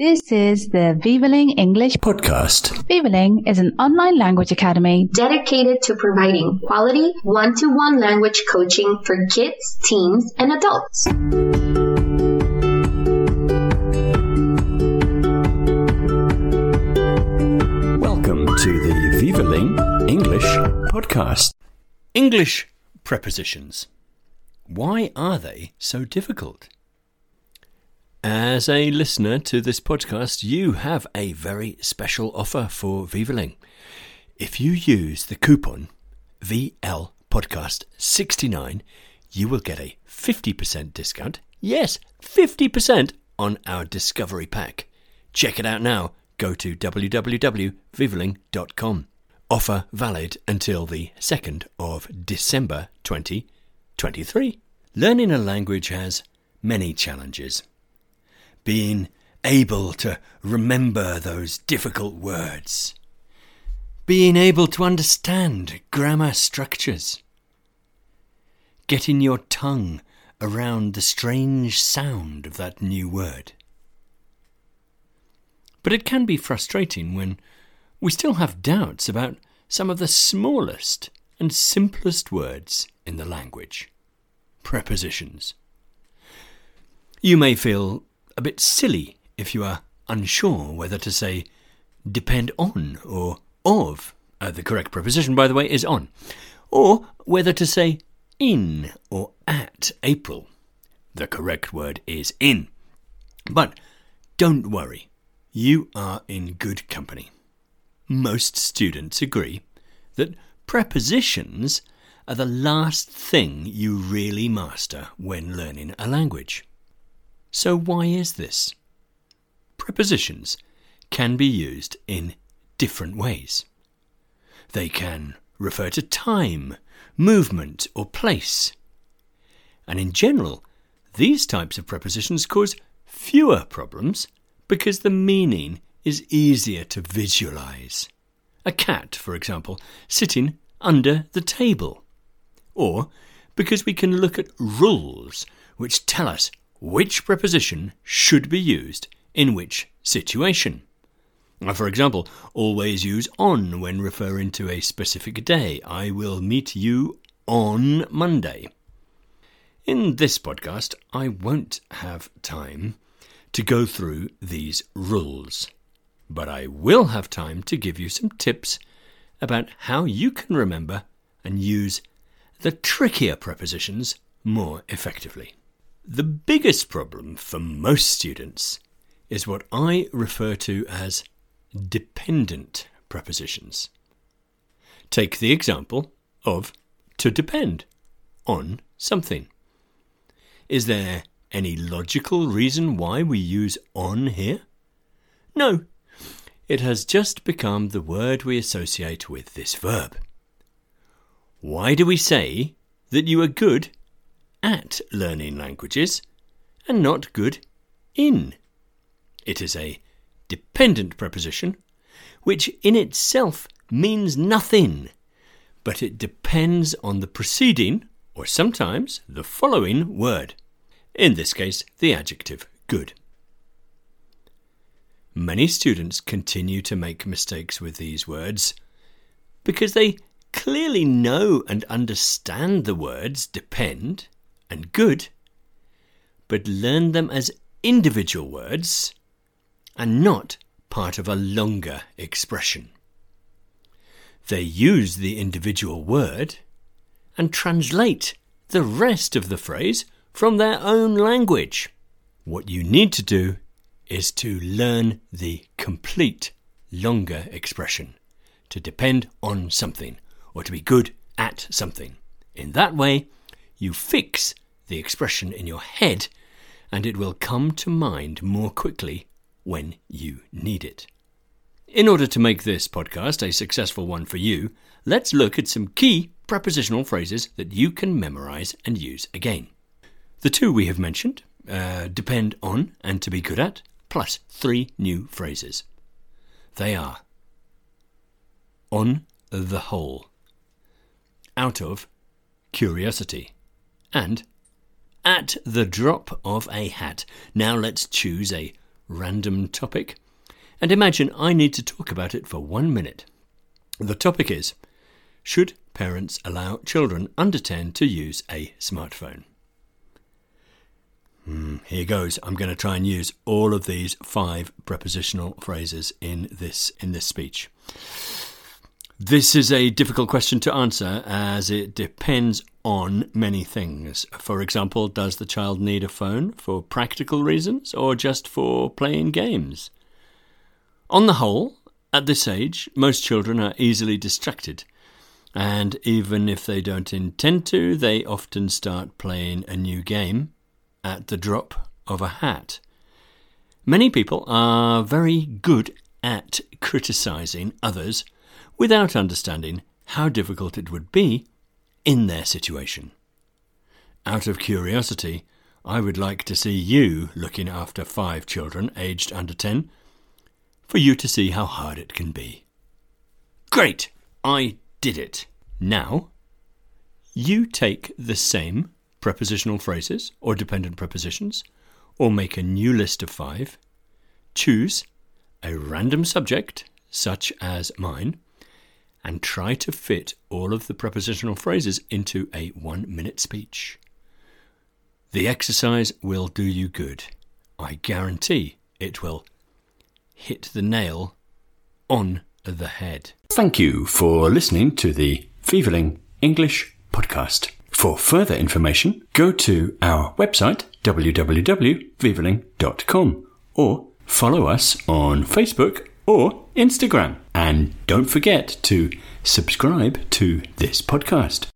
This is the Vivaling English podcast. Vivaling is an online language academy dedicated to providing quality one-to-one language coaching for kids, teens, and adults. Welcome to the Vivaling English podcast. English prepositions. Why are they so difficult? As a listener to this podcast, you have a very special offer for Vivaling. If you use the coupon VL Podcast 69, you will get a 50% discount. Yes, 50% on our Discovery Pack. Check it out now. Go to www.vivaling.com. Offer valid until the 2nd of December 2023. Learning a language has many challenges being able to remember those difficult words, being able to understand grammar structures, getting your tongue around the strange sound of that new word. But it can be frustrating when we still have doubts about some of the smallest and simplest words in the language prepositions. You may feel a bit silly if you are unsure whether to say depend on or of. Uh, the correct preposition, by the way, is on. Or whether to say in or at April. The correct word is in. But don't worry, you are in good company. Most students agree that prepositions are the last thing you really master when learning a language. So, why is this? Prepositions can be used in different ways. They can refer to time, movement, or place. And in general, these types of prepositions cause fewer problems because the meaning is easier to visualize. A cat, for example, sitting under the table. Or because we can look at rules which tell us which preposition should be used in which situation. For example, always use on when referring to a specific day. I will meet you on Monday. In this podcast, I won't have time to go through these rules, but I will have time to give you some tips about how you can remember and use the trickier prepositions more effectively. The biggest problem for most students is what I refer to as dependent prepositions. Take the example of to depend on something. Is there any logical reason why we use on here? No. It has just become the word we associate with this verb. Why do we say that you are good at learning languages and not good in. It is a dependent preposition, which in itself means nothing, but it depends on the preceding, or sometimes the following word. In this case, the adjective good. Many students continue to make mistakes with these words because they clearly know and understand the words depend and good, but learn them as individual words and not part of a longer expression. They use the individual word and translate the rest of the phrase from their own language. What you need to do is to learn the complete longer expression, to depend on something, or to be good at something. In that way, you fix the expression in your head and it will come to mind more quickly when you need it. In order to make this podcast a successful one for you, let's look at some key prepositional phrases that you can memorize and use again. The two we have mentioned uh, depend on and to be good at, plus three new phrases. They are on the whole, out of curiosity, and at the drop of a hat. Now let's choose a random topic, and imagine I need to talk about it for one minute. The topic is Should parents allow children under 10 to use a smartphone? Hmm, here goes. I'm going to try and use all of these five prepositional phrases in this in this speech. This is a difficult question to answer as it depends on many things. For example, does the child need a phone for practical reasons or just for playing games? On the whole, at this age, most children are easily distracted, and even if they don't intend to, they often start playing a new game at the drop of a hat. Many people are very good at criticizing others without understanding how difficult it would be in their situation. Out of curiosity, I would like to see you looking after five children aged under 10 for you to see how hard it can be. Great! I did it. Now, you take the same prepositional phrases or dependent prepositions, or make a new list of five, choose a random subject, such as mine, and try to fit all of the prepositional phrases into a one minute speech. The exercise will do you good. I guarantee it will hit the nail on the head. Thank you for listening to the Vivaling English podcast. For further information, go to our website www.vivaling.com or follow us on Facebook or Instagram. And don't forget to subscribe to this podcast.